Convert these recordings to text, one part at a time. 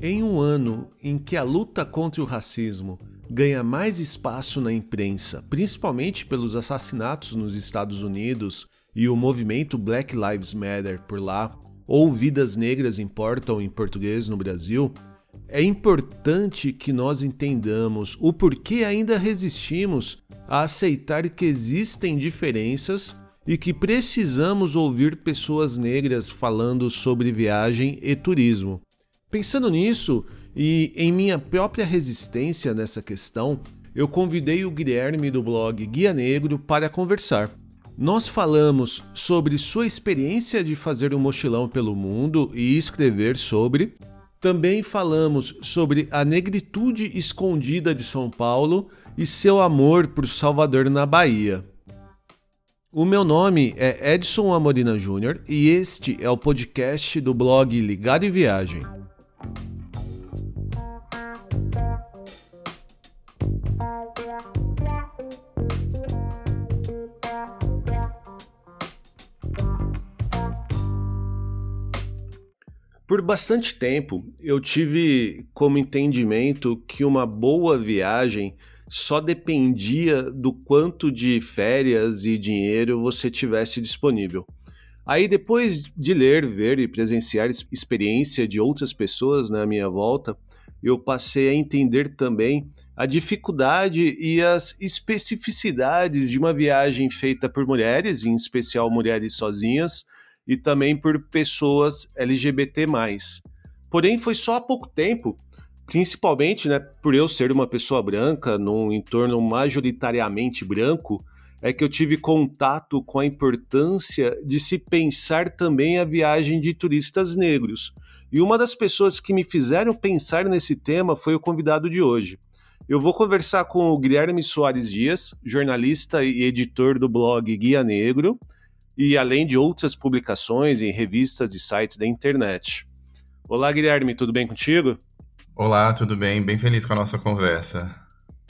Em um ano em que a luta contra o racismo ganha mais espaço na imprensa, principalmente pelos assassinatos nos Estados Unidos e o movimento Black Lives Matter por lá, ou Vidas Negras Importam em português no Brasil, é importante que nós entendamos o porquê ainda resistimos a aceitar que existem diferenças e que precisamos ouvir pessoas negras falando sobre viagem e turismo. Pensando nisso e em minha própria resistência nessa questão, eu convidei o Guilherme do blog Guia Negro para conversar. Nós falamos sobre sua experiência de fazer um mochilão pelo mundo e escrever sobre. Também falamos sobre a negritude escondida de São Paulo e seu amor por Salvador na Bahia. O meu nome é Edson Amorina Júnior e este é o podcast do blog Ligado em Viagem. Por bastante tempo, eu tive como entendimento que uma boa viagem só dependia do quanto de férias e dinheiro você tivesse disponível. Aí, depois de ler, ver e presenciar experiência de outras pessoas na minha volta, eu passei a entender também a dificuldade e as especificidades de uma viagem feita por mulheres, em especial mulheres sozinhas, e também por pessoas LGBT+. Porém, foi só há pouco tempo, principalmente né, por eu ser uma pessoa branca, num entorno majoritariamente branco, é que eu tive contato com a importância de se pensar também a viagem de turistas negros. E uma das pessoas que me fizeram pensar nesse tema foi o convidado de hoje. Eu vou conversar com o Guilherme Soares Dias, jornalista e editor do blog Guia Negro, e além de outras publicações em revistas e sites da internet. Olá, Guilherme, tudo bem contigo? Olá, tudo bem? Bem feliz com a nossa conversa.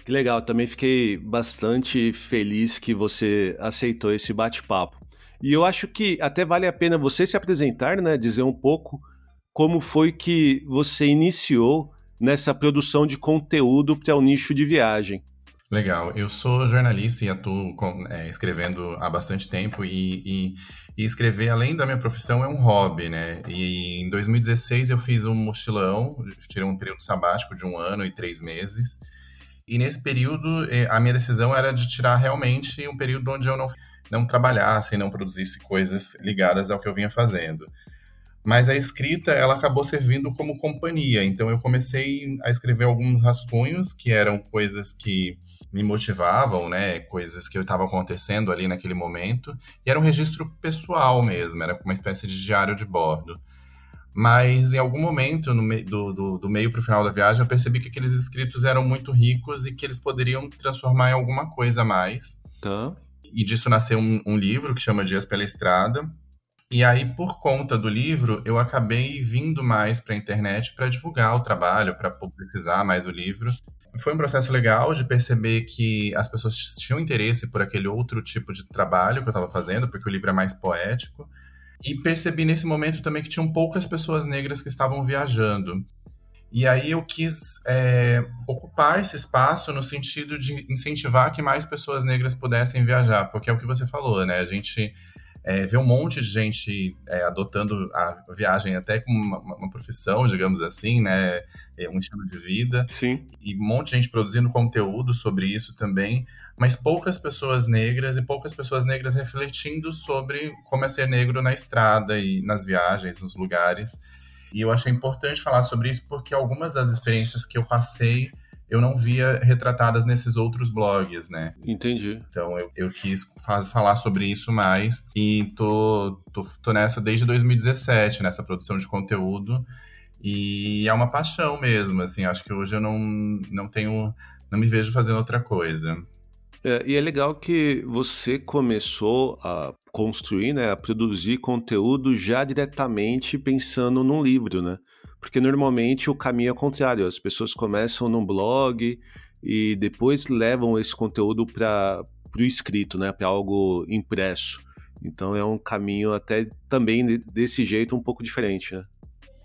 Que legal, também fiquei bastante feliz que você aceitou esse bate-papo. E eu acho que até vale a pena você se apresentar, né, dizer um pouco como foi que você iniciou nessa produção de conteúdo para o nicho de viagem. Legal. Eu sou jornalista e atuo com, é, escrevendo há bastante tempo e, e, e, escrever, além da minha profissão, é um hobby, né? E em 2016 eu fiz um mochilão, tirei um período sabático de um ano e três meses. E nesse período, é, a minha decisão era de tirar realmente um período onde eu não, não trabalhasse, não produzisse coisas ligadas ao que eu vinha fazendo. Mas a escrita, ela acabou servindo como companhia. Então eu comecei a escrever alguns rascunhos, que eram coisas que me motivavam, né? Coisas que estava acontecendo ali naquele momento. E era um registro pessoal mesmo, era uma espécie de diário de bordo. Mas em algum momento, no me do, do, do meio para o final da viagem, eu percebi que aqueles escritos eram muito ricos e que eles poderiam transformar em alguma coisa a mais. Tá. E disso nasceu um, um livro que chama Dias pela Estrada. E aí, por conta do livro, eu acabei vindo mais para a internet para divulgar o trabalho, para publicizar mais o livro foi um processo legal de perceber que as pessoas tinham interesse por aquele outro tipo de trabalho que eu estava fazendo, porque o livro é mais poético. E percebi nesse momento também que tinham poucas pessoas negras que estavam viajando. E aí eu quis é, ocupar esse espaço no sentido de incentivar que mais pessoas negras pudessem viajar, porque é o que você falou, né? A gente é, ver um monte de gente é, adotando a viagem até como uma, uma, profissão, digamos assim, né? É um estilo de vida. Sim. E um monte de gente produzindo conteúdo sobre isso também, mas poucas pessoas negras e poucas pessoas negras refletindo sobre como é ser negro na estrada e nas viagens, nos lugares. E eu achei importante falar sobre isso porque algumas das experiências que eu passei eu não via retratadas nesses outros blogs, né? Entendi. Então eu, eu quis faz, falar sobre isso mais e tô, tô, tô nessa desde 2017, nessa produção de conteúdo. E é uma paixão mesmo, assim, acho que hoje eu não, não tenho, não me vejo fazendo outra coisa. É, e é legal que você começou a construir, né, a produzir conteúdo já diretamente pensando num livro, né? Porque normalmente o caminho é contrário. As pessoas começam num blog e depois levam esse conteúdo para o escrito, né, para algo impresso. Então é um caminho até também desse jeito um pouco diferente, né?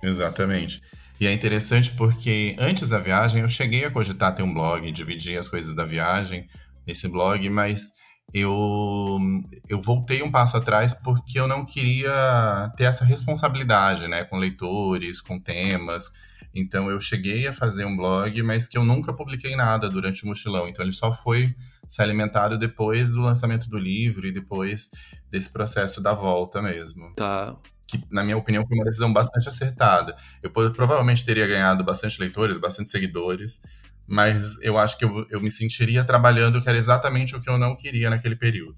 Exatamente. E é interessante porque antes da viagem eu cheguei a cogitar ter um blog, dividir as coisas da viagem nesse blog, mas eu, eu voltei um passo atrás porque eu não queria ter essa responsabilidade, né, com leitores, com temas. Então eu cheguei a fazer um blog, mas que eu nunca publiquei nada durante o mochilão. Então ele só foi se alimentado depois do lançamento do livro e depois desse processo da volta mesmo. Tá que, na minha opinião, foi uma decisão bastante acertada. Eu provavelmente teria ganhado bastante leitores, bastante seguidores, mas eu acho que eu, eu me sentiria trabalhando que era exatamente o que eu não queria naquele período.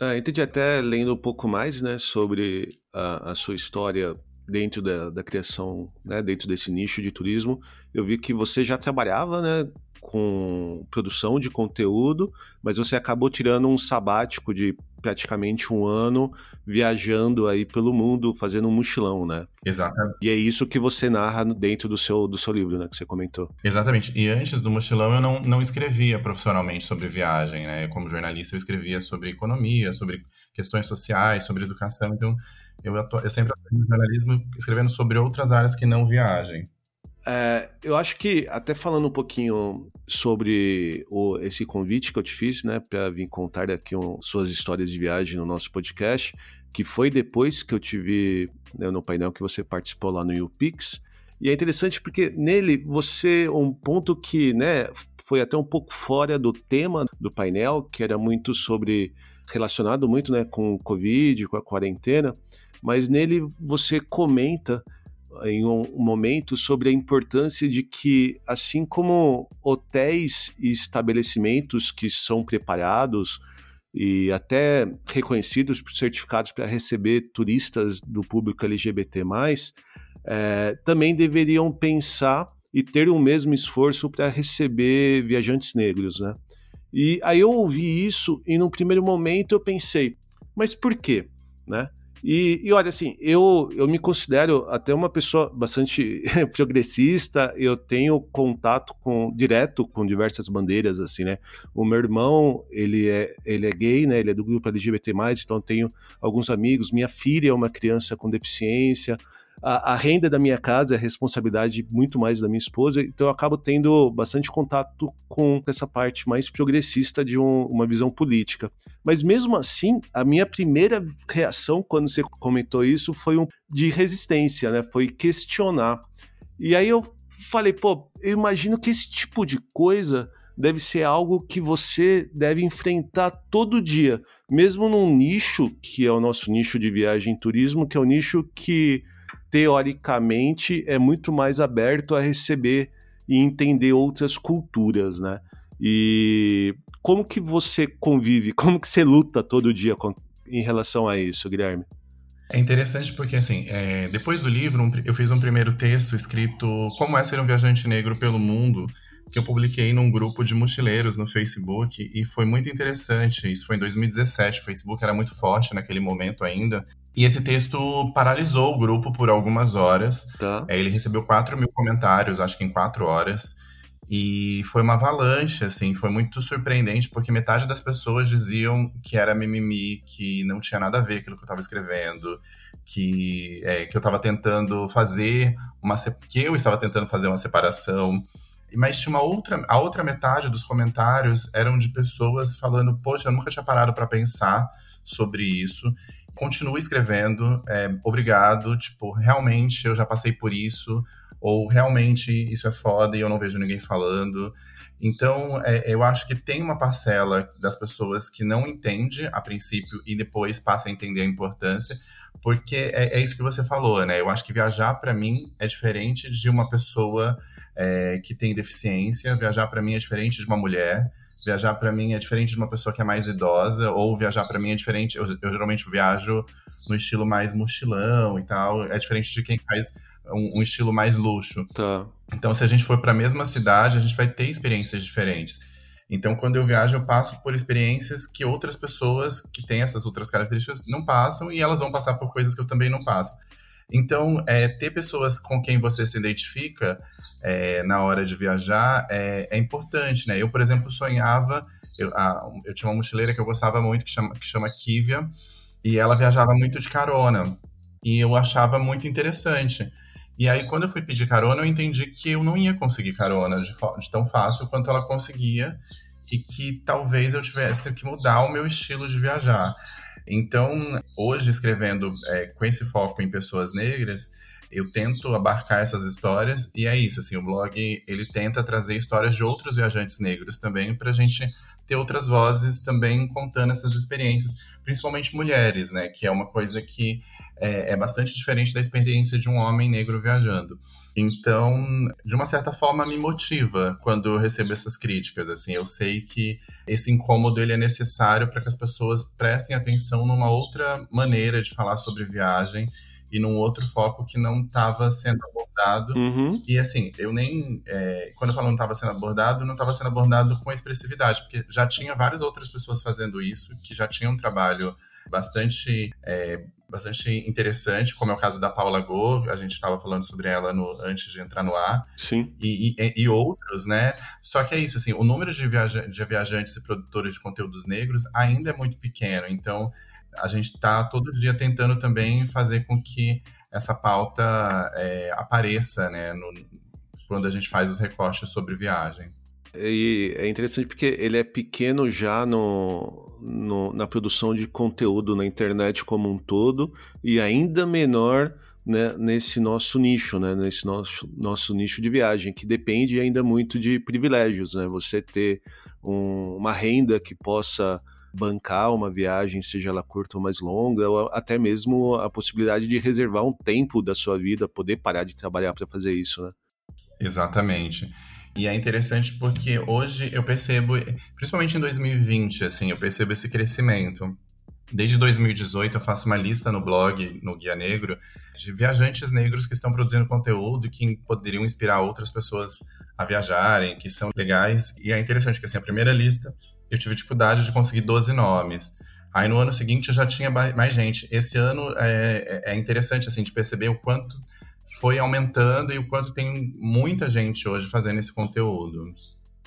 É, entendi até lendo um pouco mais né, sobre a, a sua história dentro da, da criação, né, dentro desse nicho de turismo, eu vi que você já trabalhava né, com produção de conteúdo, mas você acabou tirando um sabático de praticamente um ano viajando aí pelo mundo, fazendo um mochilão, né? Exatamente. E é isso que você narra dentro do seu, do seu livro, né? Que você comentou. Exatamente. E antes do mochilão eu não, não escrevia profissionalmente sobre viagem, né? Como jornalista eu escrevia sobre economia, sobre questões sociais, sobre educação. Então eu, eu sempre atuei no jornalismo escrevendo sobre outras áreas que não viagem. É, eu acho que, até falando um pouquinho sobre o, esse convite que eu te fiz, né, para vir contar aqui um, suas histórias de viagem no nosso podcast, que foi depois que eu tive né, no painel que você participou lá no UPix. E é interessante porque nele você, um ponto que né, foi até um pouco fora do tema do painel, que era muito sobre, relacionado muito né, com o Covid, com a quarentena, mas nele você comenta em um momento sobre a importância de que, assim como hotéis e estabelecimentos que são preparados e até reconhecidos por certificados para receber turistas do público LGBT+, é, também deveriam pensar e ter o mesmo esforço para receber viajantes negros, né? E aí eu ouvi isso e no primeiro momento eu pensei, mas por quê, né? E, e, olha, assim, eu, eu me considero até uma pessoa bastante progressista, eu tenho contato com direto com diversas bandeiras, assim, né? O meu irmão, ele é, ele é gay, né? Ele é do grupo LGBT+, então tenho alguns amigos. Minha filha é uma criança com deficiência a, a, renda da minha casa é responsabilidade muito mais da minha esposa, então eu acabo tendo bastante contato com essa parte mais progressista de um, uma visão política. Mas mesmo assim, a minha primeira reação quando você comentou isso foi um de resistência, né? Foi questionar. E aí eu falei, pô, eu imagino que esse tipo de coisa deve ser algo que você deve enfrentar todo dia, mesmo num nicho que é o nosso nicho de viagem e turismo, que é o nicho que teoricamente, é muito mais aberto a receber e entender outras culturas, né? E como que você convive, como que você luta todo dia com, em relação a isso, Guilherme? É interessante porque, assim, é, depois do livro, um, eu fiz um primeiro texto escrito Como é ser um viajante negro pelo mundo, que eu publiquei num grupo de mochileiros no Facebook, e foi muito interessante. Isso foi em 2017, o Facebook era muito forte naquele momento ainda. E esse texto paralisou o grupo por algumas horas. Tá. É, ele recebeu 4 mil comentários, acho que em 4 horas. E foi uma avalanche, assim, foi muito surpreendente, porque metade das pessoas diziam que era mimimi, que não tinha nada a ver aquilo que eu estava escrevendo, que, é, que eu estava tentando fazer uma. que eu estava tentando fazer uma separação. Mas tinha uma outra. A outra metade dos comentários eram de pessoas falando, poxa, eu nunca tinha parado para pensar sobre isso continue escrevendo, é, obrigado, tipo, realmente eu já passei por isso, ou realmente isso é foda e eu não vejo ninguém falando. Então, é, eu acho que tem uma parcela das pessoas que não entende a princípio e depois passa a entender a importância, porque é, é isso que você falou, né? Eu acho que viajar para mim é diferente de uma pessoa é, que tem deficiência, viajar para mim é diferente de uma mulher, Viajar para mim é diferente de uma pessoa que é mais idosa, ou viajar para mim é diferente. Eu, eu, geralmente viajo no estilo mais mochilão e tal. É diferente de quem faz um, um estilo mais luxo. Tá. Então, se a gente for para a mesma cidade, a gente vai ter experiências diferentes. Então, quando eu viajo, eu passo por experiências que outras pessoas que têm essas outras características não passam e elas vão passar por coisas que eu também não passo. Então, é, ter pessoas com quem você se identifica é, na hora de viajar é, é, importante, né? Eu, por exemplo, sonhava, eu, a, eu tinha uma mochileira que eu gostava muito, que chama, que chama Kivia, e ela viajava muito de carona. E eu achava muito interessante. E aí, quando eu fui pedir carona, eu entendi que eu não ia conseguir carona de, de tão fácil quanto ela conseguia e que talvez eu tivesse que mudar o meu estilo de viajar. Então, hoje, escrevendo é, com esse foco em pessoas negras, eu tento abarcar essas histórias e é isso, assim, o blog ele tenta trazer histórias de outros viajantes negros também para a gente ter outras vozes também contando essas experiências, principalmente mulheres, né, que é uma coisa que é, é bastante diferente da experiência de um homem negro viajando. Então, de uma certa forma, me motiva quando eu recebo essas críticas. Assim, eu sei que esse incômodo ele é necessário para que as pessoas prestem atenção numa outra maneira de falar sobre viagem e num outro foco que não estava sendo abordado. Uhum. E assim, eu nem. É, quando eu falo não estava sendo abordado, não estava sendo abordado com expressividade, porque já tinha várias outras pessoas fazendo isso, que já tinham um trabalho bastante, é, bastante interessante, como é o caso da Paula Go, a gente estava falando sobre ela no, antes de entrar no ar. Sim. E, e, e, outros, né? Só que é isso, assim, o número de, viaja de viajantes e produtores de conteúdos negros ainda é muito pequeno, então a gente está todo dia tentando também fazer com que essa pauta é, apareça, né, no, quando a gente faz os recortes sobre viagem. E é interessante porque ele é pequeno já no, no, na produção de conteúdo na internet como um todo e ainda menor né, nesse nosso nicho, né, nesse nosso, nosso nicho de viagem, que depende ainda muito de privilégios. Né, você ter um, uma renda que possa bancar uma viagem, seja ela curta ou mais longa, ou até mesmo a possibilidade de reservar um tempo da sua vida, poder parar de trabalhar para fazer isso, né? Exatamente. E é interessante porque hoje eu percebo, principalmente em 2020, assim, eu percebo esse crescimento. Desde 2018 eu faço uma lista no blog, no Guia Negro, de viajantes negros que estão produzindo conteúdo que poderiam inspirar outras pessoas a viajarem, que são legais. E é interessante que assim, a primeira lista eu tive dificuldade de conseguir 12 nomes. Aí no ano seguinte eu já tinha mais gente. Esse ano é, é, é interessante assim de perceber o quanto foi aumentando e o quanto tem muita gente hoje fazendo esse conteúdo.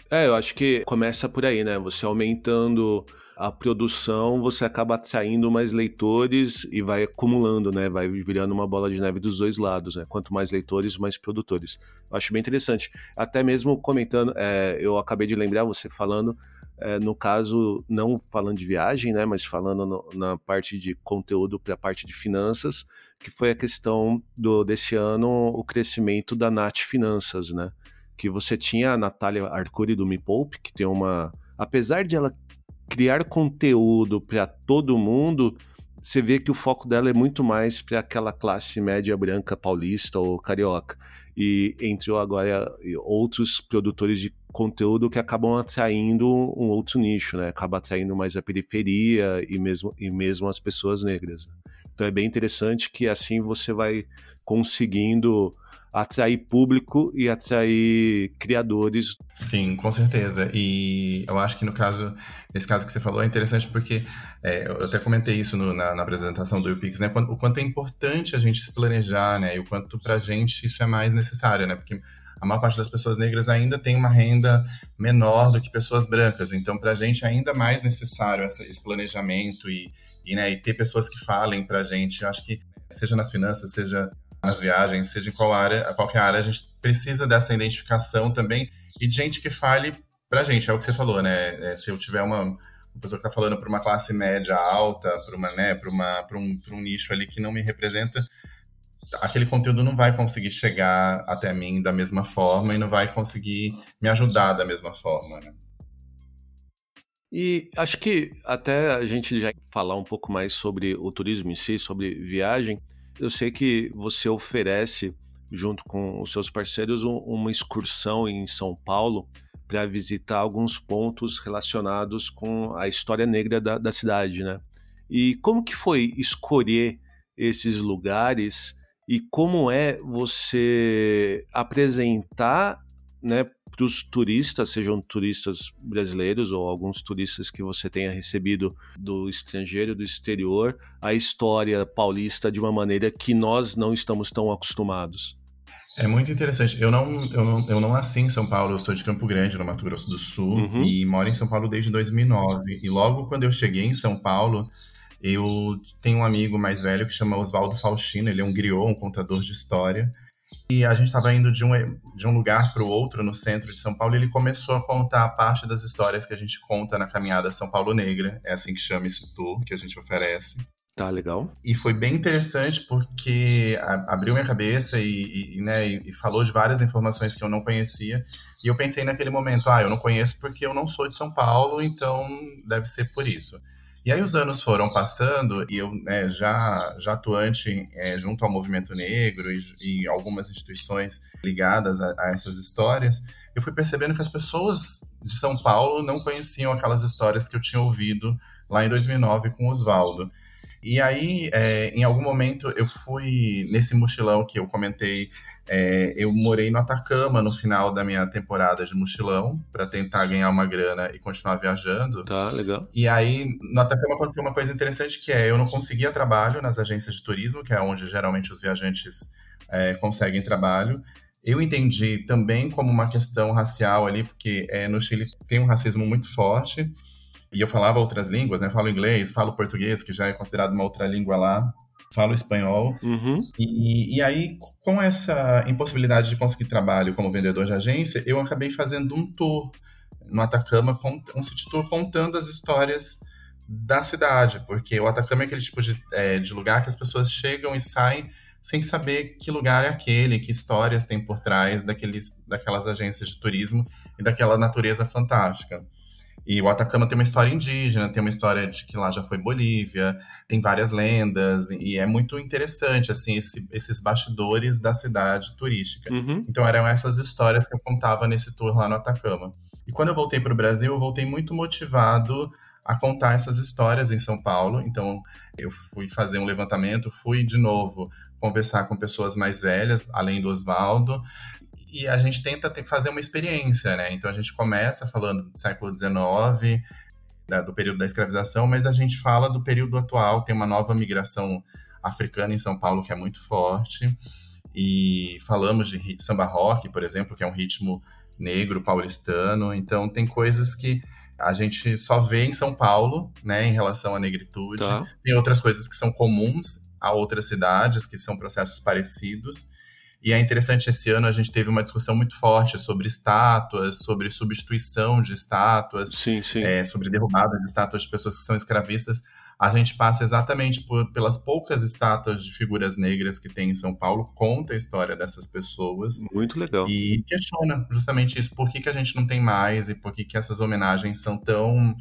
É, eu acho que começa por aí, né? Você aumentando a produção, você acaba atraindo mais leitores e vai acumulando, né? Vai virando uma bola de neve dos dois lados, né? Quanto mais leitores, mais produtores. Eu acho bem interessante. Até mesmo comentando, é, eu acabei de lembrar você falando é, no caso, não falando de viagem, né, mas falando no, na parte de conteúdo para a parte de finanças, que foi a questão do desse ano o crescimento da Nat Finanças, né? Que você tinha a Natália Arcuri do Me Poupe, que tem uma. Apesar de ela criar conteúdo para todo mundo, você vê que o foco dela é muito mais para aquela classe média branca paulista ou carioca. E entrou agora outros produtores de conteúdo que acabam atraindo um outro nicho, né? Acaba atraindo mais a periferia e mesmo, e mesmo as pessoas negras. Então é bem interessante que assim você vai conseguindo atrair público e atrair criadores. Sim, com certeza. E eu acho que no caso, nesse caso que você falou, é interessante porque é, eu até comentei isso no, na, na, apresentação do UPix, né? O quanto é importante a gente se planejar, né? E o quanto pra gente isso é mais necessário, né? Porque a maior parte das pessoas negras ainda tem uma renda menor do que pessoas brancas. Então, para a gente é ainda mais necessário esse planejamento e, e, né, e ter pessoas que falem para a gente. Eu acho que seja nas finanças, seja nas viagens, seja em qual área, qualquer área, a gente precisa dessa identificação também e de gente que fale para a gente. É o que você falou, né? É, se eu tiver uma, uma pessoa que está falando para uma classe média alta, para uma, né, para uma, para um, um nicho ali que não me representa, aquele conteúdo não vai conseguir chegar até mim da mesma forma e não vai conseguir me ajudar da mesma forma, né? E acho que até a gente já falar um pouco mais sobre o turismo em si, sobre viagem, eu sei que você oferece, junto com os seus parceiros, uma excursão em São Paulo para visitar alguns pontos relacionados com a história negra da, da cidade, né? E como que foi escolher esses lugares e como é você apresentar né, para os turistas, sejam turistas brasileiros ou alguns turistas que você tenha recebido do estrangeiro, do exterior, a história paulista de uma maneira que nós não estamos tão acostumados. É muito interessante. Eu não, eu não, eu não nasci em São Paulo, eu sou de Campo Grande, no Mato Grosso do Sul, uhum. e moro em São Paulo desde 2009. E logo quando eu cheguei em São Paulo, Eu tenho um amigo mais velho que chama Oswaldo Faustino, ele é um griot, um contador de história. E a gente estava indo de um, de um lugar para o outro no centro de São Paulo e ele começou a contar parte das histórias que a gente conta na caminhada São Paulo Negra, é assim que chama esse tour que a gente oferece. Tá, legal. E foi bem interessante porque abriu minha cabeça e, e, né, e falou de várias informações que eu não conhecia. E eu pensei naquele momento, ah, eu não conheço porque eu não sou de São Paulo, então deve ser por isso. E aí os anos foram passando e eu, né, já, já atuante é, junto ao movimento negro e, e algumas instituições ligadas a, a, essas histórias, eu fui percebendo que as pessoas de São Paulo não conheciam aquelas histórias que eu tinha ouvido lá em 2009 com Oswaldo. E aí, é, em algum momento, eu fui nesse mochilão que eu comentei é, eu morei no Atacama no final da minha temporada de mochilão para tentar ganhar uma grana e continuar viajando. Tá, legal. E aí, no Atacama aconteceu uma coisa interessante que é eu não conseguia trabalho nas agências de turismo, que é onde geralmente os viajantes é, conseguem trabalho. Eu entendi também como uma questão racial ali, porque é, no Chile tem um racismo muito forte. E eu falava outras línguas, né? Falo inglês, falo português, que já é considerado uma outra língua lá falo espanhol. Uhum. E, e aí, com essa impossibilidade de conseguir trabalho como vendedor de agência, eu acabei fazendo um tour no Atacama, um city tour contando as histórias da cidade, porque o Atacama é aquele tipo de, é, de lugar que as pessoas chegam e saem sem saber que lugar é aquele, que histórias tem por trás daqueles, daquelas agências de turismo e daquela natureza fantástica. E o Atacama tem uma história indígena, tem uma história de que lá já foi Bolívia, tem várias lendas, e é muito interessante, assim, esse, esses bastidores da cidade turística. Uhum. Então eram essas histórias que eu contava nesse tour lá no Atacama. E quando eu voltei para o Brasil, eu voltei muito motivado a contar essas histórias em São Paulo. Então eu fui fazer um levantamento, fui de novo conversar com pessoas mais velhas, além do Oswaldo, e a gente tenta fazer uma experiência, né? Então a gente começa falando do século XIX, da, do período da escravização, mas a gente fala do período atual, tem uma nova migração africana em São Paulo que é muito forte, e falamos de samba rock, por exemplo, que é um ritmo negro paulistano, então tem coisas que a gente só vê em São Paulo, né, em relação à negritude. Tá. Tem outras coisas que são comuns a outras cidades, que são processos parecidos. E é interessante, esse ano a gente teve uma discussão muito forte sobre estátuas, sobre substituição de estátuas, sim, sim. É, sobre derrubada de estátuas de pessoas que são escravistas. A gente passa exatamente por, pelas poucas estátuas de figuras negras que tem em São Paulo, conta a história dessas pessoas. Muito legal. E questiona justamente isso, por que, que a gente não tem mais e por que, que essas homenagens são tão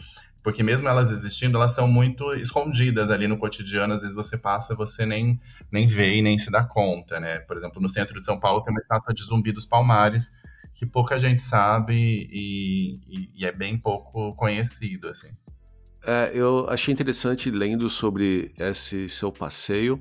porque mesmo elas existindo, elas são muito escondidas ali no cotidiano. Às vezes você passa, você nem, nem vê e nem se dá conta, né? Por exemplo, no centro de São Paulo tem uma estátua de Zumbi dos Palmares que pouca gente sabe e, e, e é bem pouco conhecido, assim. É, eu achei interessante lendo sobre esse seu passeio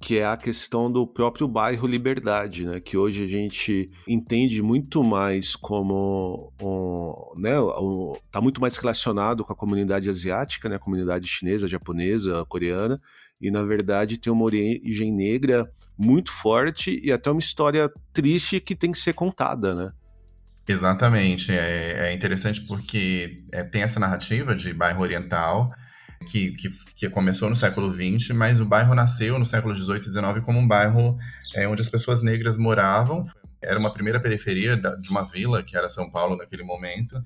que é a questão do próprio bairro Liberdade, né? Que hoje a gente entende muito mais como um, né? Um, tá muito mais relacionado com a comunidade asiática, né? A comunidade chinesa, japonesa, coreana, e na verdade tem uma origem negra muito forte e até uma história triste que tem que ser contada, né? Exatamente, é, é interessante porque é, tem essa narrativa de bairro oriental que, que, que, começou no século XX, mas o bairro nasceu no século XVIII e XIX como um bairro é, onde as pessoas negras moravam. Era uma primeira periferia da, de uma vila, que era São Paulo naquele momento.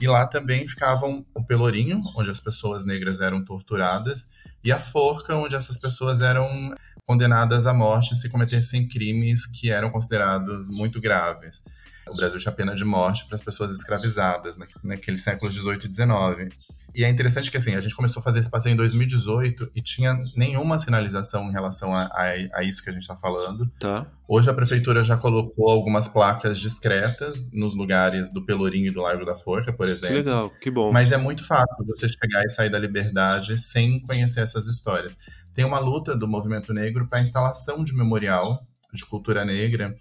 E lá também ficavam o Pelourinho, onde as pessoas negras eram torturadas, e a Forca, onde essas pessoas eram condenadas à morte se cometessem crimes que eram considerados muito graves. O Brasil tinha pena de morte para as pessoas escravizadas naquele século XVIII e XIX. E é interessante que assim, a gente começou a fazer esse passeio em 2018 e tinha nenhuma sinalização em relação a, a, a isso que a gente está falando. Tá. Hoje a prefeitura já colocou algumas placas discretas nos lugares do Pelourinho e do Largo da Forca, por exemplo. Legal, que bom. Mas é muito fácil você chegar e sair da liberdade sem conhecer essas histórias. Tem uma luta do movimento negro para a instalação de memorial de cultura negra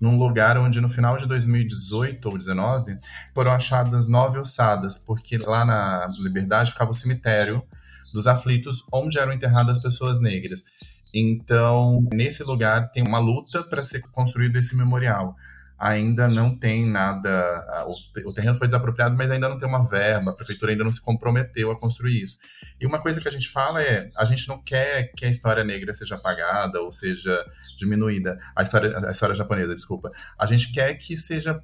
num lugar onde no final de 2018 ou 19 foram achadas nove ossadas, porque lá na Liberdade ficava o cemitério dos aflitos onde eram enterradas pessoas negras. Então, nesse lugar tem uma luta para ser construído esse memorial. Ainda não tem nada. O, terreno foi desapropriado, mas ainda não tem uma verba, a prefeitura ainda não se comprometeu a construir isso. E uma coisa que a gente fala é: a gente não quer que a história negra seja apagada ou seja diminuída. A história, a história japonesa, desculpa. A gente quer que seja,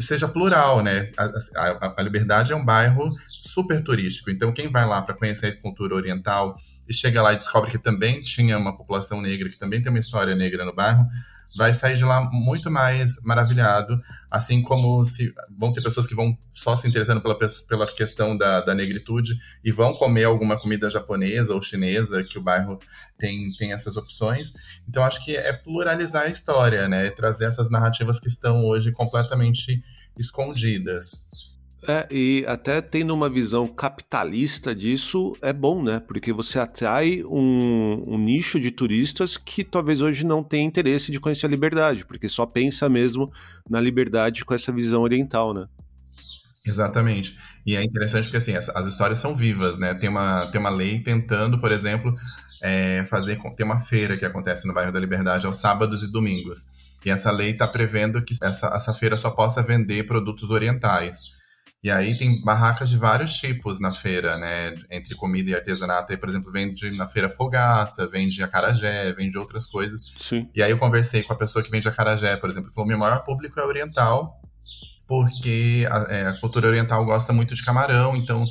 seja plural, né? A, a, a Liberdade é um bairro super turístico, então quem vai lá para conhecer a cultura oriental e chega lá e descobre que também tinha uma população negra, que também tem uma história negra no bairro, vai sair de lá muito mais maravilhado, assim como se vão ter pessoas que vão só se interessando pela, pela questão da, da negritude e vão comer alguma comida japonesa ou chinesa, que o bairro tem, tem essas opções. Então, acho que é pluralizar a história, né? Trazer essas narrativas que estão hoje completamente escondidas. É, e até tendo uma visão capitalista disso é bom, né? Porque você atrai um, um, nicho de turistas que talvez hoje não tenha interesse de conhecer a liberdade, porque só pensa mesmo na liberdade com essa visão oriental, né? Exatamente. E é interessante porque assim, as, as histórias são vivas, né? Tem uma, tem uma lei tentando, por exemplo, é, fazer. Tem uma feira que acontece no bairro da Liberdade aos sábados e domingos. E essa lei está prevendo que essa, essa feira só possa vender produtos orientais. E aí tem barracas de vários tipos na feira, né? Entre comida e artesanato. Aí, por exemplo, vende na feira fogaça, vende acarajé, vende outras coisas. Sim. E aí eu conversei com a pessoa que vende acarajé, por exemplo, falou: meu maior público é oriental, porque a, é, a cultura oriental gosta muito de camarão, então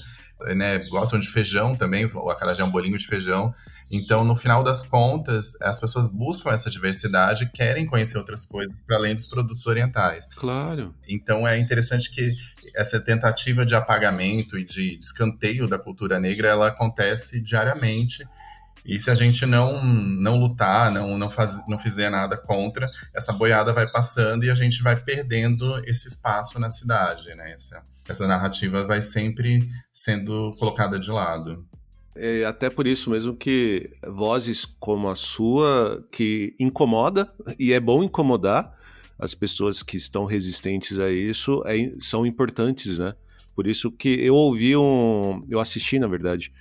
né, gostam de feijão também, o acarajé é um bolinho de feijão. Então, no final das contas, as pessoas buscam essa diversidade, querem conhecer outras coisas para além dos produtos orientais. Claro. Então, é interessante que essa tentativa de apagamento e de escanteio da cultura negra, ela acontece diariamente. E se a gente não não lutar, não não, faz, não fizer nada contra, essa boiada vai passando e a gente vai perdendo esse espaço na cidade, né? Essa, essa narrativa vai sempre sendo colocada de lado. É até por isso mesmo que vozes como a sua, que incomoda, e é bom incomodar as pessoas que estão resistentes a isso, é, são importantes, né? Por isso que eu ouvi um. Eu assisti, na verdade,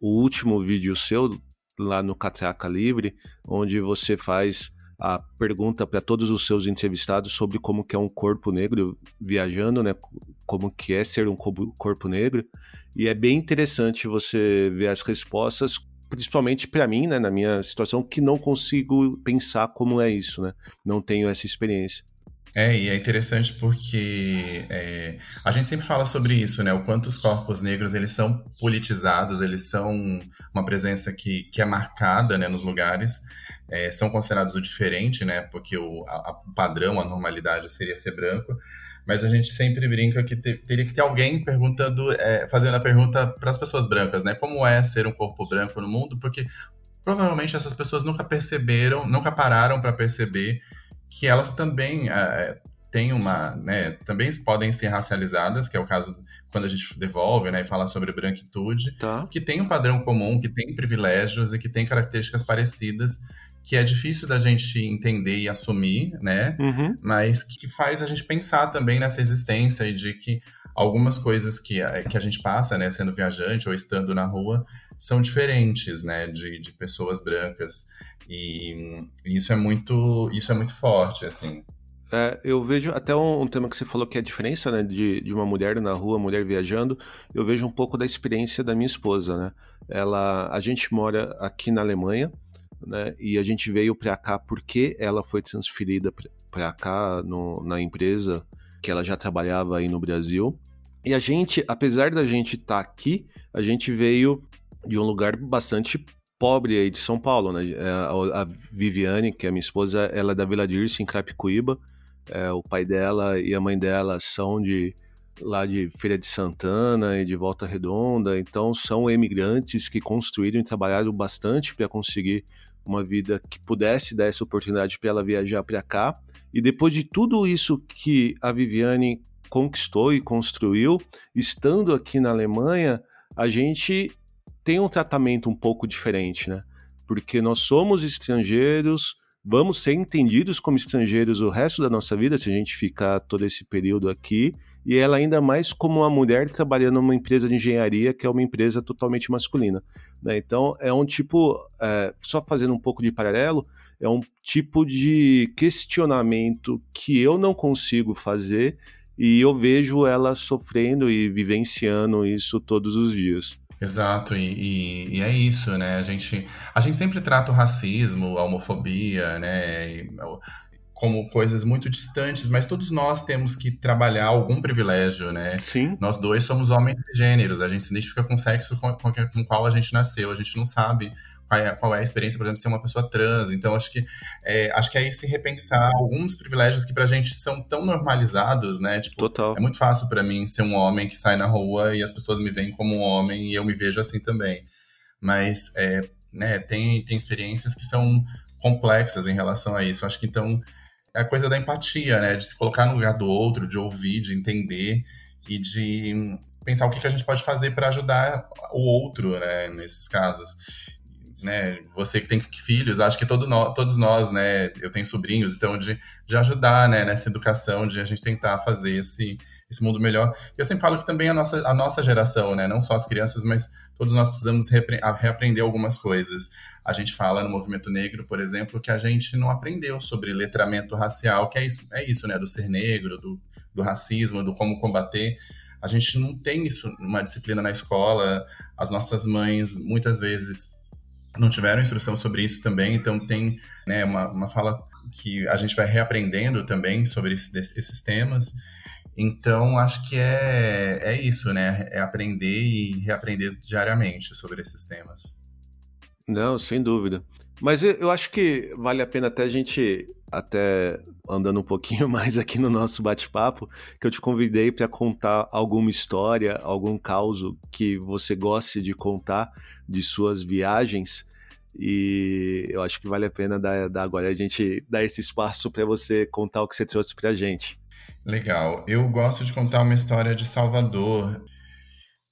o último vídeo seu lá no Catraca Livre, onde você faz a pergunta para todos os seus entrevistados sobre como que é um corpo negro viajando, né? Como que é ser um corpo negro. E é bem interessante você ver as respostas, principalmente para mim, né, na minha situação, que não consigo pensar como é isso, né? Não tenho essa experiência. É, e é interessante porque é, a gente sempre fala sobre isso, né? O quanto os corpos negros eles são politizados, eles são uma presença que, que é marcada né, nos lugares, é, são considerados o diferente, né? Porque o a, a padrão, a normalidade seria ser branco. Mas a gente sempre brinca que te, teria que ter alguém perguntando, é, fazendo a pergunta para as pessoas brancas, né? Como é ser um corpo branco no mundo? Porque provavelmente essas pessoas nunca perceberam, nunca pararam para perceber que elas também uh, têm uma, né, também podem ser racializadas, que é o caso quando a gente devolve, né, e fala sobre branquitude, tá. que tem um padrão comum, que tem privilégios e que tem características parecidas, que é difícil da gente entender e assumir, né, uhum. mas que faz a gente pensar também nessa existência e de que algumas coisas que, que a gente passa, né, sendo viajante ou estando na rua, são diferentes, né, de, de pessoas brancas. E, isso é muito isso é muito forte, assim. É, eu vejo até um, um, tema que você falou que é a diferença né, de, de uma mulher na rua, mulher viajando. Eu vejo um pouco da experiência da minha esposa, né? Ela, a gente mora aqui na Alemanha, né? E a gente veio para cá porque ela foi transferida para cá no, na empresa que ela já trabalhava aí no Brasil. E a gente, apesar da gente estar tá aqui, a gente veio de um lugar bastante pobre aí de São Paulo, né? É, a Viviane, que é minha esposa, ela é da Vila Dirce, em Crapicuíba. É, o pai dela e a mãe dela são de lá de Feira de Santana e de Volta Redonda, então são emigrantes que construíram e trabalharam bastante para conseguir uma vida que pudesse dar essa oportunidade para ela viajar para cá. E depois de tudo isso que a Viviane conquistou e construiu, estando aqui na Alemanha, a gente tem um tratamento um pouco diferente, né? Porque nós somos estrangeiros, vamos ser entendidos como estrangeiros o resto da nossa vida se a gente ficar todo esse período aqui, e ela ainda mais como uma mulher trabalhando numa empresa de engenharia que é uma empresa totalmente masculina. Né? Então, é um tipo, é, só fazendo um pouco de paralelo, é um tipo de questionamento que eu não consigo fazer e eu vejo ela sofrendo e vivenciando isso todos os dias. Exato, e, e, e, é isso, né? A gente, a gente sempre trata o racismo, a homofobia, né? Como coisas muito distantes, mas todos nós temos que trabalhar algum privilégio, né? Sim. Nós dois somos homens de gêneros, a gente se identifica com o sexo com, com, com o qual a gente nasceu, a gente não sabe qual é, qual é, a experiência, por exemplo, de ser uma pessoa trans. Então, acho que é, acho que é se repensar alguns privilégios que pra gente são tão normalizados, né? Tipo, Total. É muito fácil para mim ser um homem que sai na rua e as pessoas me veem como um homem e eu me vejo assim também. Mas, é, né, tem, tem experiências que são complexas em relação a isso. Acho que então a coisa da empatia, né? De se colocar no lugar do outro, de ouvir, de entender e de pensar o que, que a gente pode fazer para ajudar o outro, né? Nesses casos. Né, você que tem filhos, acho que todo no, todos nós, né, eu tenho sobrinhos, então de, de ajudar, né, nessa educação, de a gente tentar fazer esse, esse mundo melhor. Eu sempre falo que também a nossa, a nossa geração, né, não só as crianças, mas todos nós precisamos reaprender algumas coisas. A gente fala no movimento negro, por exemplo, que a gente não aprendeu sobre letramento racial, que é isso, é isso né, do ser negro, do, do racismo, do como combater. A gente não tem isso numa disciplina na escola. As nossas mães, muitas vezes, não tiveram instrução sobre isso também, então tem né, uma, uma fala que a gente vai reaprendendo também sobre esse, esses temas. Então, acho que é, é isso, né? É aprender e reaprender diariamente sobre esses temas. Não, sem dúvida. Mas eu acho que vale a pena até a gente, até andando um pouquinho mais aqui no nosso bate-papo, que eu te convidei para contar alguma história, algum caos que você goste de contar de suas viagens. E eu acho que vale a pena dar, dar agora a gente dar esse espaço para você contar o que você trouxe para a gente. Legal. Eu gosto de contar uma história de Salvador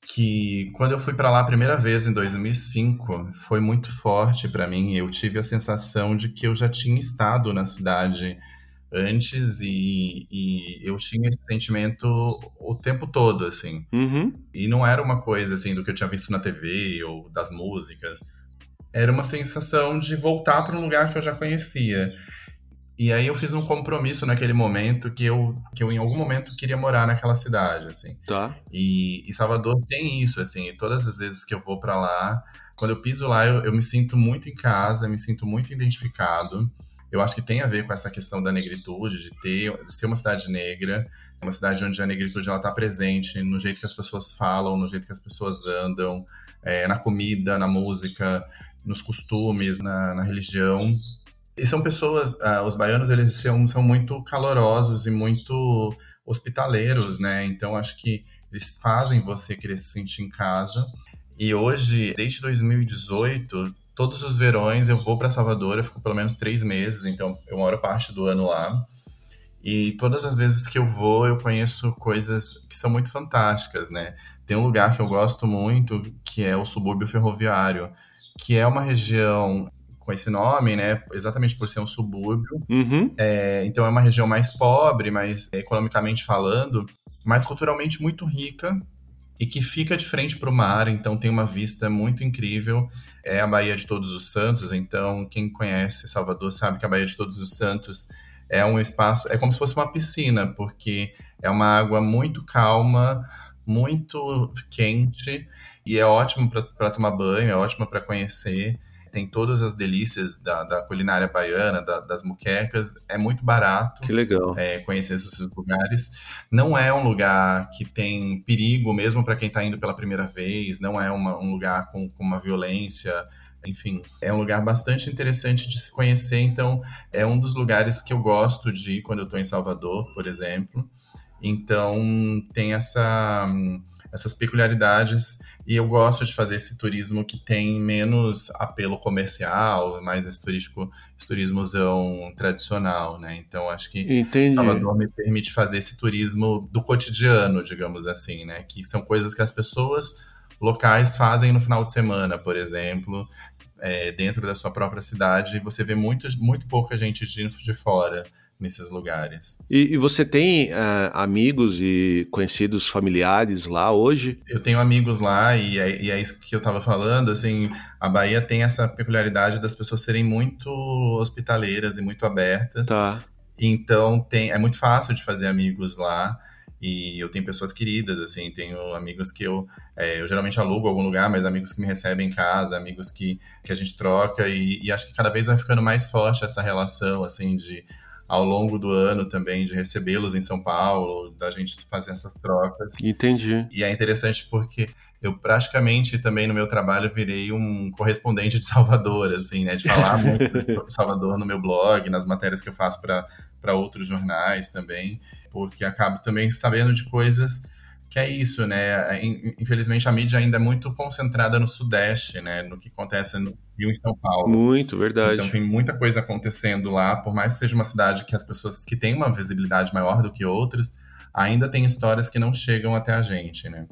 que quando eu fui para lá a primeira vez em 2005 foi muito forte para mim. Eu tive a sensação de que eu já tinha estado na cidade antes e, e eu tinha esse sentimento o tempo todo, assim. Uhum. E não era uma coisa assim do que eu tinha visto na TV ou das músicas. Era uma sensação de voltar para um lugar que eu já conhecia. E aí eu fiz um compromisso naquele momento que eu, que eu em algum momento queria morar naquela cidade, assim. Tá. E, e Salvador tem isso, assim, todas as vezes que eu vou para lá, quando eu piso lá, eu, eu me sinto muito em casa, me sinto muito identificado. Eu acho que tem a ver com essa questão da negritude, de ter, de ser uma cidade negra, uma cidade onde a negritude ela está presente no jeito que as pessoas falam, no jeito que as pessoas andam, é, na comida, na música, nos costumes, na, na religião. E são pessoas, uh, os baianos, eles são, são muito calorosos e muito hospitaleiros, né? Então, acho que eles fazem você querer se sentir em casa. E hoje, desde 2018, todos os verões eu vou para Salvador, eu fico pelo menos três meses, então eu moro parte do ano lá. E todas as vezes que eu vou, eu conheço coisas que são muito fantásticas, né? Tem um lugar que eu gosto muito, que é o subúrbio ferroviário, que é uma região com esse nome, né? Exatamente por ser um subúrbio. Uhum. É, então é uma região mais pobre, mas economicamente falando, mas culturalmente muito rica e que fica de frente para o mar, então tem uma vista muito incrível. É a Baía de Todos os Santos, então quem conhece Salvador sabe que a Baía de Todos os Santos é um espaço, é como se fosse uma piscina, porque é uma água muito calma, muito quente e é ótimo para tomar banho, é ótimo para conhecer tem todas as delícias da, da culinária baiana, da, das muquecas, é muito barato. Que legal. É, conhecer esses lugares. Não é um lugar que tem perigo mesmo para quem está indo pela primeira vez, não é uma, um lugar com, com uma violência enfim, é um lugar bastante interessante de se conhecer. Então, é um dos lugares que eu gosto de ir quando eu estou em Salvador, por exemplo. Então, tem essa essas peculiaridades e eu gosto de fazer esse turismo que tem menos apelo comercial, mais esse turístico, esse turismozão tradicional, né? Então acho que Entendi. Salvador me permite fazer esse turismo do cotidiano, digamos assim, né? Que são coisas que as pessoas locais fazem no final de semana, por exemplo, é, dentro da sua própria cidade, você vê muito, muito pouca gente de, de fora nesses lugares. E, e você tem uh, amigos e conhecidos familiares lá hoje? Eu tenho amigos lá e é, e é isso que eu estava falando, assim, a Bahia tem essa peculiaridade das pessoas serem muito hospitaleiras e muito abertas. Tá. Então tem, é muito fácil de fazer amigos lá. E eu tenho pessoas queridas, assim, tenho amigos que eu, é, eu geralmente alugo algum lugar, mas amigos que me recebem em casa, amigos que, que a gente troca, e, e acho que cada vez vai ficando mais forte essa relação, assim, de ao longo do ano também de recebê-los em São Paulo, da gente fazer essas trocas. Entendi. E é interessante porque eu praticamente também no meu trabalho virei um correspondente de Salvador, assim, né? De falar muito de Salvador no meu blog, nas matérias que eu faço para outros jornais também, porque acabo também sabendo de coisas que é isso, né? Infelizmente a mídia ainda é muito concentrada no Sudeste, né? No que acontece no Rio e em São Paulo. Muito, verdade. Então tem muita coisa acontecendo lá, por mais que seja uma cidade que as pessoas que têm uma visibilidade maior do que outras, ainda tem histórias que não chegam até a gente, né?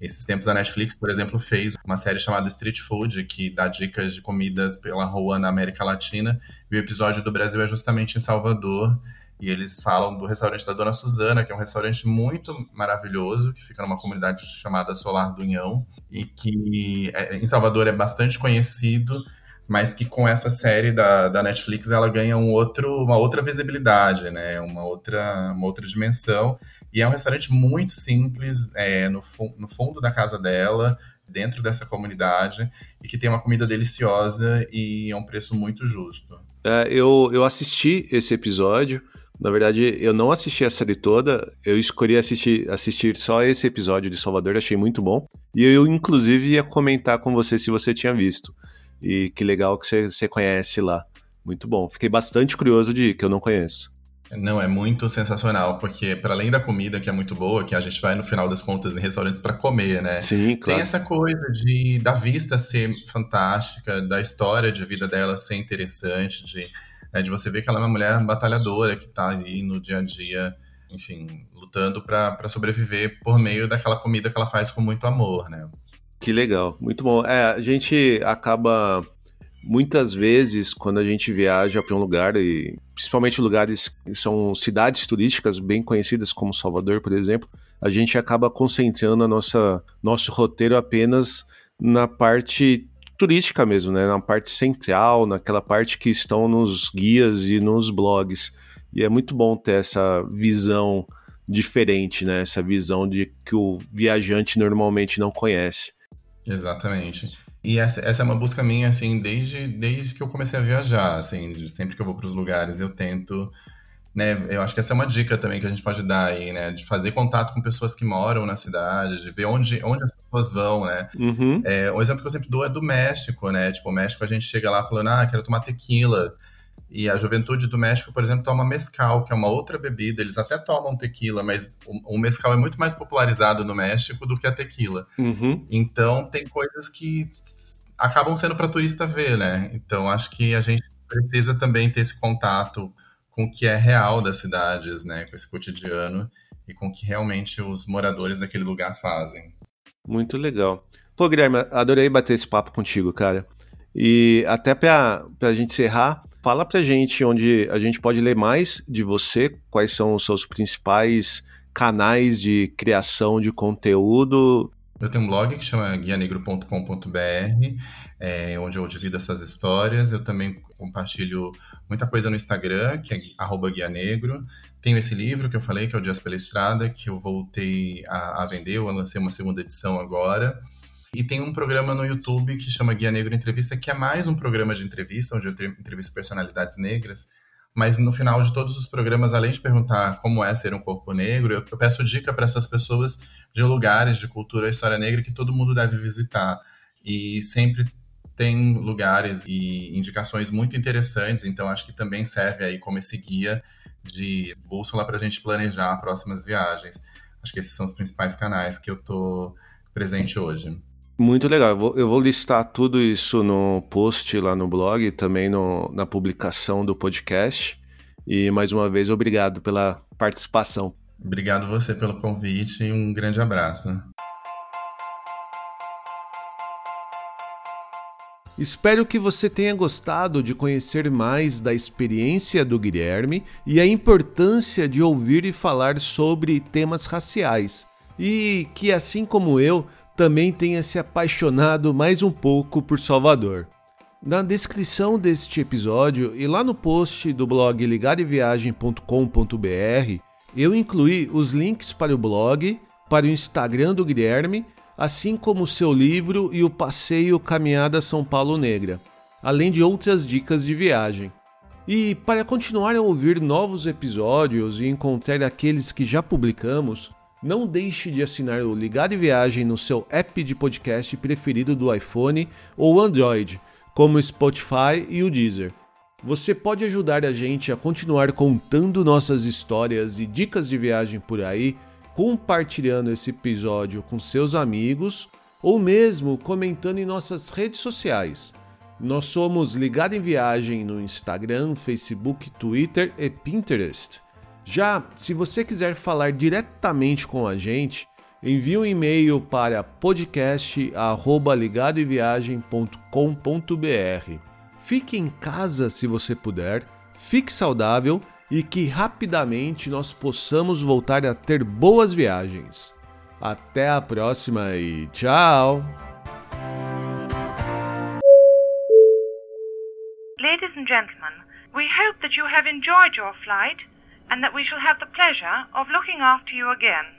Esses tempos a Netflix, por exemplo, fez uma série chamada Street Food, que dá dicas de comidas pela rua na América Latina, e o episódio do Brasil é justamente em Salvador, e eles falam do restaurante da Dona Suzana, que é um restaurante muito maravilhoso, que fica numa comunidade chamada Solar do Unhão, e que é, em Salvador é bastante conhecido, mas que com essa série da, da Netflix ela ganha um outro, uma outra visibilidade, né? uma, outra, uma outra dimensão. E é um restaurante muito simples, é, no, no fundo da casa dela, dentro dessa comunidade, e que tem uma comida deliciosa e é um preço muito justo. É, eu, eu assisti esse episódio. Na verdade, eu não assisti a série toda, eu escolhi assistir, assistir só esse episódio de Salvador, achei muito bom. E eu, inclusive, ia comentar com você se você tinha visto. E que legal que você, você conhece lá. Muito bom. Fiquei bastante curioso de que eu não conheço. Não, é muito sensacional, porque para além da comida que é muito boa, que a gente vai no final das contas em restaurantes para comer, né? Sim, claro. Tem essa coisa de da vista ser fantástica, da história de vida dela ser interessante, de né, de você ver que ela é uma mulher batalhadora que está ali no dia a dia, enfim, lutando para sobreviver por meio daquela comida que ela faz com muito amor, né? Que legal, muito bom. É, a gente acaba muitas vezes quando a gente viaja para um lugar e principalmente lugares que são cidades turísticas bem conhecidas como Salvador, por exemplo, a gente acaba concentrando a nossa nosso roteiro apenas na parte turística mesmo, né? Na parte central, naquela parte que estão nos guias e nos blogs. E é muito bom ter essa visão diferente, né? Essa visão de que o viajante normalmente não conhece. Exatamente. E essa, essa é uma busca minha, assim, desde, desde que eu comecei a viajar, assim, sempre que eu vou para os lugares, eu tento né, eu acho que essa é uma dica também que a gente pode dar aí, né? De fazer contato com pessoas que moram na cidade, de ver onde, onde as pessoas vão, né? Uhum. É, um exemplo que eu sempre dou é do México, né? Tipo, o México a gente chega lá falando, ah, quero tomar tequila. E a juventude do México, por exemplo, toma mescal, que é uma outra bebida. Eles até tomam tequila, mas o, o mescal é muito mais popularizado no México do que a tequila. Uhum. Então, tem coisas que acabam sendo para turista ver, né? Então, acho que a gente precisa também ter esse contato com o que é real das cidades, né, com esse cotidiano e com o que realmente os moradores daquele lugar fazem. Muito legal. Pô, Guilherme, adorei bater esse papo contigo, cara. E até para a gente encerrar, fala pra gente onde a gente pode ler mais de você, quais são os seus principais canais de criação de conteúdo. Eu tenho um blog que chama guianegro.com.br, é, onde eu divido essas histórias. Eu também compartilho muita coisa no Instagram, que é arroba Guia Negro. Tenho esse livro que eu falei, que é o Dias pela Estrada, que eu voltei a, a vender, eu lancei uma segunda edição agora. E tem um programa no YouTube que chama Guia Negro Entrevista, que é mais um programa de entrevista, onde eu entrevisto personalidades negras. Mas no final de todos os programas, além de perguntar como é ser um corpo negro, eu, eu peço dica para essas pessoas de lugares de cultura história negra que todo mundo deve visitar. E sempre tem lugares e indicações muito interessantes, então acho que também serve aí como esse guia de bússola para a gente planejar próximas viagens. Acho que esses são os principais canais que eu estou presente hoje. Muito legal. Eu vou, eu vou, listar tudo isso no post lá no blog e também no, na publicação do podcast. E mais uma vez, obrigado pela participação. Obrigado você pelo convite e um grande abraço. Espero que você tenha gostado de conhecer mais da experiência do Guilherme e a importância de ouvir e falar sobre temas raciais, e que, assim como eu, também tenha se apaixonado mais um pouco por Salvador. Na descrição deste episódio e lá no post do blog ligadeviagem.com.br, eu incluí os links para o blog, para o Instagram do Guilherme, assim como seu livro e o passeio Caminhada São Paulo Negra, além de outras dicas de viagem. E para continuar a ouvir novos episódios e encontrar aqueles que já publicamos, não deixe de assinar o Ligado em Viagem no seu app de podcast preferido do iPhone ou Android, como o Spotify e o Deezer. Você pode ajudar a gente a continuar contando nossas histórias e dicas de viagem por aí, compartilhando esse episódio com seus amigos ou mesmo comentando em nossas redes sociais. Nós somos Ligado em Viagem no Instagram, Facebook, Twitter e Pinterest. Já se você quiser falar diretamente com a gente, envie um e-mail para podcast@ligadoemviagem.com.br. Fique em casa se você puder, fique saudável e que rapidamente nós possamos voltar a ter boas viagens. Até a próxima e tchau! Ladies and gentlemen, we hope that you have enjoyed your flight. and that we shall have the pleasure of looking after you again.